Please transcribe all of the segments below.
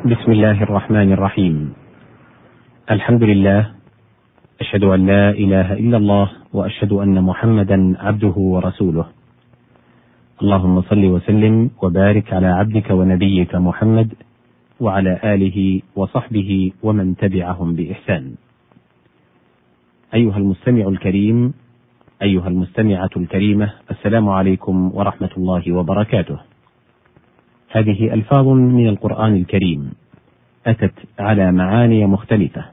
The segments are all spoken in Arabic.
بسم الله الرحمن الرحيم. الحمد لله أشهد أن لا إله إلا الله وأشهد أن محمدا عبده ورسوله. اللهم صل وسلم وبارك على عبدك ونبيك محمد وعلى آله وصحبه ومن تبعهم بإحسان. أيها المستمع الكريم أيها المستمعة الكريمة السلام عليكم ورحمة الله وبركاته. هذه ألفاظ من القرآن الكريم أتت على معاني مختلفة.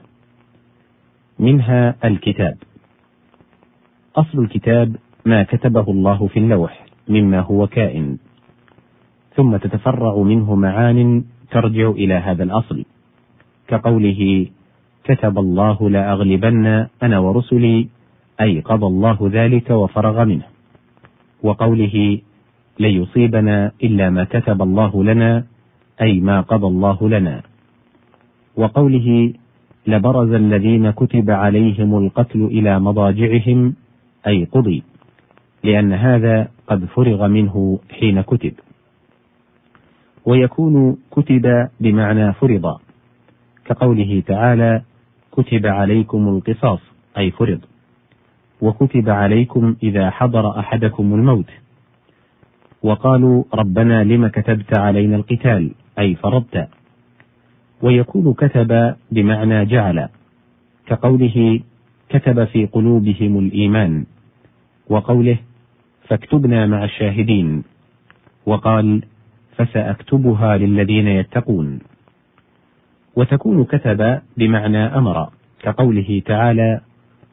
منها الكتاب. أصل الكتاب ما كتبه الله في اللوح مما هو كائن. ثم تتفرع منه معان ترجع إلى هذا الأصل. كقوله كتب الله لأغلبن أنا ورسلي أي قضى الله ذلك وفرغ منه. وقوله لن يصيبنا إلا ما كتب الله لنا أي ما قضى الله لنا. وقوله لبرز الذين كتب عليهم القتل إلى مضاجعهم أي قضي لأن هذا قد فرغ منه حين كتب. ويكون كتب بمعنى فرض كقوله تعالى كتب عليكم القصاص أي فرض. وكتب عليكم إذا حضر أحدكم الموت وقالوا ربنا لم كتبت علينا القتال أي فرضت. ويكون كتب بمعنى جعل كقوله كتب في قلوبهم الإيمان وقوله فاكتبنا مع الشاهدين وقال فسأكتبها للذين يتقون. وتكون كتب بمعنى أمر كقوله تعالى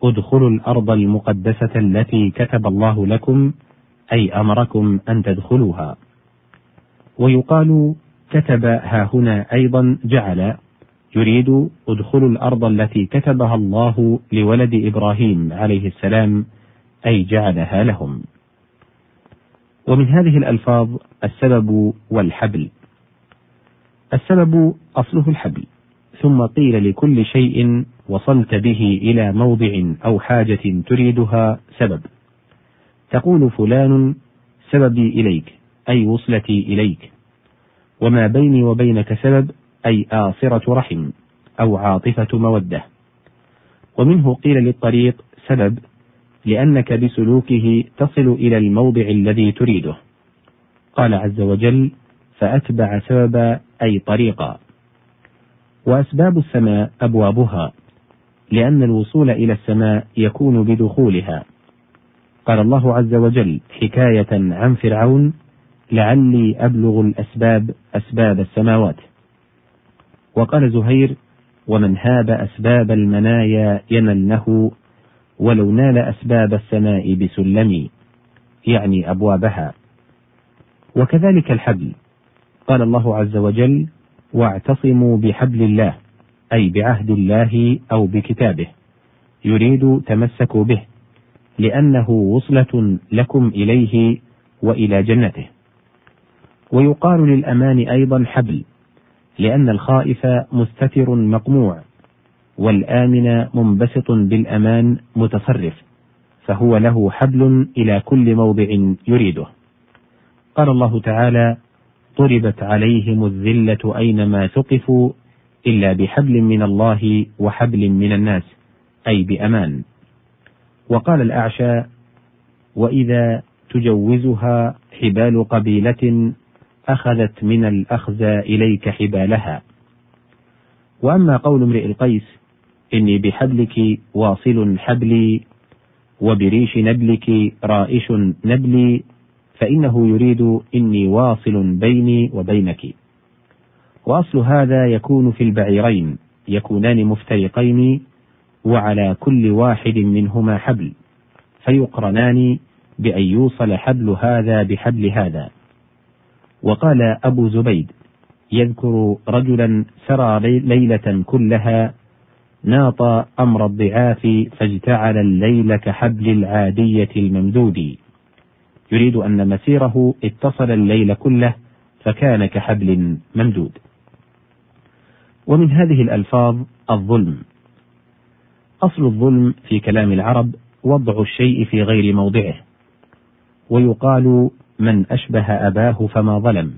ادخلوا الأرض المقدسة التي كتب الله لكم أي أمركم أن تدخلوها. ويقال كتب ها هنا أيضا جعل يريد ادخلوا الأرض التي كتبها الله لولد إبراهيم عليه السلام أي جعلها لهم. ومن هذه الألفاظ السبب والحبل. السبب أصله الحبل. ثم قيل لكل شيء وصلت به إلى موضع أو حاجة تريدها سبب. تقول فلان سببي إليك أي وصلتي إليك. وما بيني وبينك سبب أي آصرة رحم أو عاطفة مودة. ومنه قيل للطريق سبب لأنك بسلوكه تصل إلى الموضع الذي تريده. قال عز وجل فأتبع سببا أي طريقا. وأسباب السماء أبوابها لأن الوصول إلى السماء يكون بدخولها. قال الله عز وجل حكاية عن فرعون لعلي أبلغ الأسباب أسباب السماوات. وقال زهير ومن هاب أسباب المنايا ينله ولو نال أسباب السماء بسلم يعني أبوابها. وكذلك الحبل. قال الله عز وجل واعتصموا بحبل الله أي بعهد الله أو بكتابه يريد تمسكوا به. لأنه وصلة لكم إليه وإلى جنته. ويقال للأمان أيضا حبل لأن الخائف مستتر مقموع والآمن منبسط بالأمان متصرف فهو له حبل إلى كل موضع يريده. قال الله تعالى ضربت عليهم الذلة أينما ثقفوا إلا بحبل من الله وحبل من الناس أي بأمان. وقال الأعشى وإذا تجوزها حبال قبيلة أخذت من الأخزى إليك حبالها. وأما قول امرئ القيس إني بحبلك واصل حبلي وبريش نبلك رائش نبلي فإنه يريد إني واصل بيني وبينك. وأصل هذا يكون في البعيرين يكونان مفترقين وعلى كل واحد منهما حبل فيقرنان بأن يوصل حبل هذا بحبل هذا. وقال أبو زبيد يذكر رجلا سرى ليلة كلها ناط أمر الضعاف فاجتعل الليل كحبل العادية الممدود. يريد أن مسيره اتصل الليل كله فكان كحبل ممدود. ومن هذه الألفاظ الظلم. أصل الظلم في كلام العرب وضع الشيء في غير موضعه. ويقال من أشبه أباه فما ظلم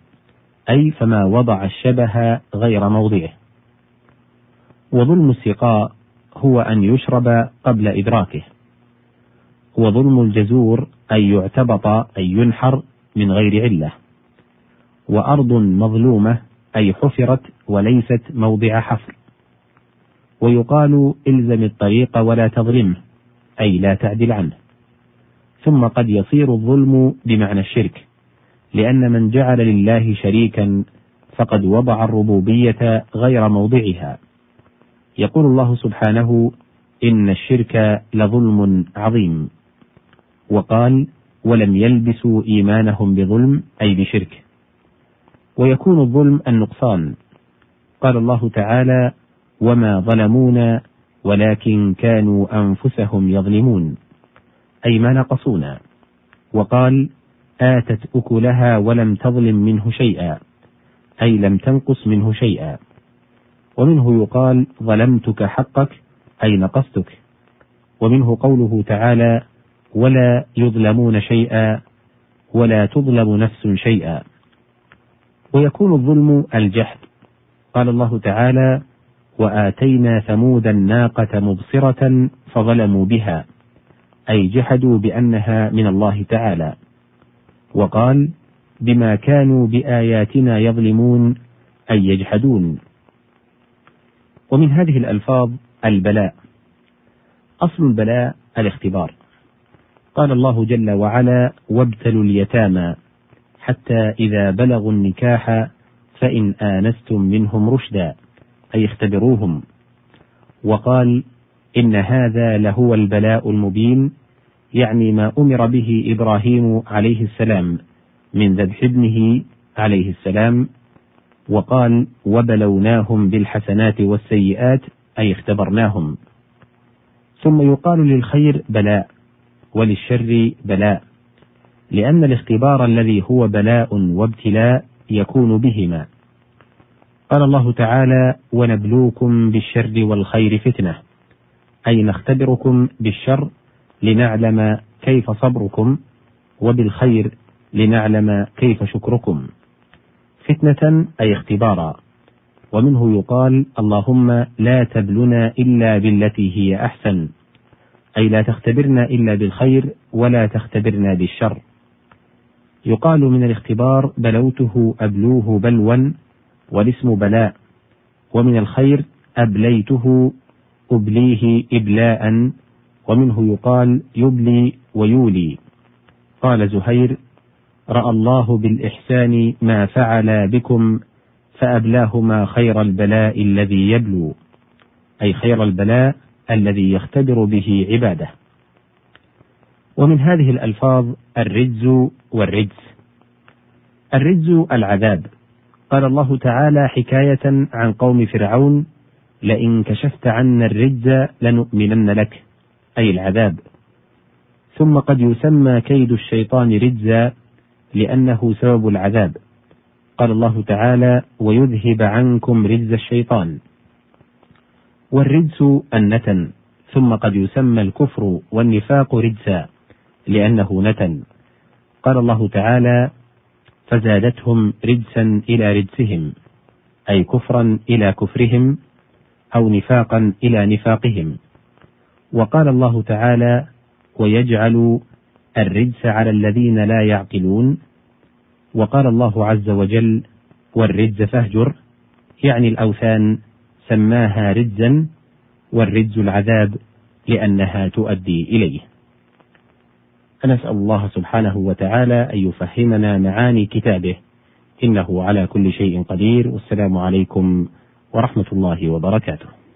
أي فما وضع الشبه غير موضعه. وظلم السقاء هو أن يشرب قبل إدراكه. وظلم الجزور أن يعتبط أي ينحر من غير علة. وأرض مظلومة أي حفرت وليست موضع حفر. ويقال إلزم الطريق ولا تظلمه أي لا تعدل عنه. ثم قد يصير الظلم بمعنى الشرك لأن من جعل لله شريكا فقد وضع الربوبية غير موضعها. يقول الله سبحانه إن الشرك لظلم عظيم. وقال ولم يلبسوا إيمانهم بظلم أي بشرك. ويكون الظلم النقصان. قال الله تعالى وما ظلمونا ولكن كانوا أنفسهم يظلمون. أي ما نقصونا وقال آتت أكلها ولم تظلم منه شيئا. أي لم تنقص منه شيئا. ومنه يقال ظلمتك حقك أي نقصتك. ومنه قوله تعالى ولا يظلمون شيئا ولا تظلم نفس شيئا. ويكون الظلم الجحد قال الله تعالى وآتينا ثمود الناقة مبصرة فظلموا بها أي جحدوا بأنها من الله تعالى. وقال بما كانوا بآياتنا يظلمون أي يجحدون. ومن هذه الألفاظ البلاء. أصل البلاء الاختبار. قال الله جل وعلا وابتلوا اليتامى حتى إذا بلغوا النكاح فإن آنستم منهم رشدا. أي اختبروهم. وقال إن هذا لهو البلاء المبين يعني ما أمر به إبراهيم عليه السلام من ذبح ابنه عليه السلام. وقال وبلوناهم بالحسنات والسيئات أي اختبرناهم. ثم يقال للخير بلاء وللشر بلاء لأن الاختبار الذي هو بلاء وابتلاء يكون بهما. قال الله تعالى ونبلوكم بالشر والخير فتنة. أي نختبركم بالشر لنعلم كيف صبركم وبالخير لنعلم كيف شكركم. فتنة أي اختبارا. ومنه يقال اللهم لا تبلنا إلا بالتي هي أحسن. أي لا تختبرنا إلا بالخير ولا تختبرنا بالشر. يقال من الاختبار بلوته أبلوه بلوا والاسم بلاء. ومن الخير أبليته أبليه إبلاء. ومنه يقال يبلي ويولي. قال زهير رأى الله بالإحسان ما فعل بكم فأبلاهما خير البلاء الذي يبلو. أي خير البلاء الذي يختبر به عباده. ومن هذه الألفاظ الرجز والرجس. الرجز العذاب. قال الله تعالى حكاية عن قوم فرعون لئن كشفت عنا الرجز لنؤمنن لك أي العذاب. ثم قد يسمى كيد الشيطان رجزا لأنه سبب العذاب. قال الله تعالى ويذهب عنكم رجز الشيطان والرجس النتن ثم قد يسمى الكفر والنفاق رجسا لأنه نتن. قال الله تعالى فزادتهم رجسا إلى رجسهم أي كفرا إلى كفرهم أو نفاقا إلى نفاقهم. وقال الله تعالى ويجعل الرجس على الذين لا يعقلون. وقال الله عز وجل والرجز فاهجر يعني الأوثان سماها رجزا والرجز العذاب لأنها تؤدي إليه. فنسأل الله سبحانه وتعالى أن يفهمنا معاني كتابه. إنه على كل شيء قدير. والسلام عليكم ورحمة الله وبركاته.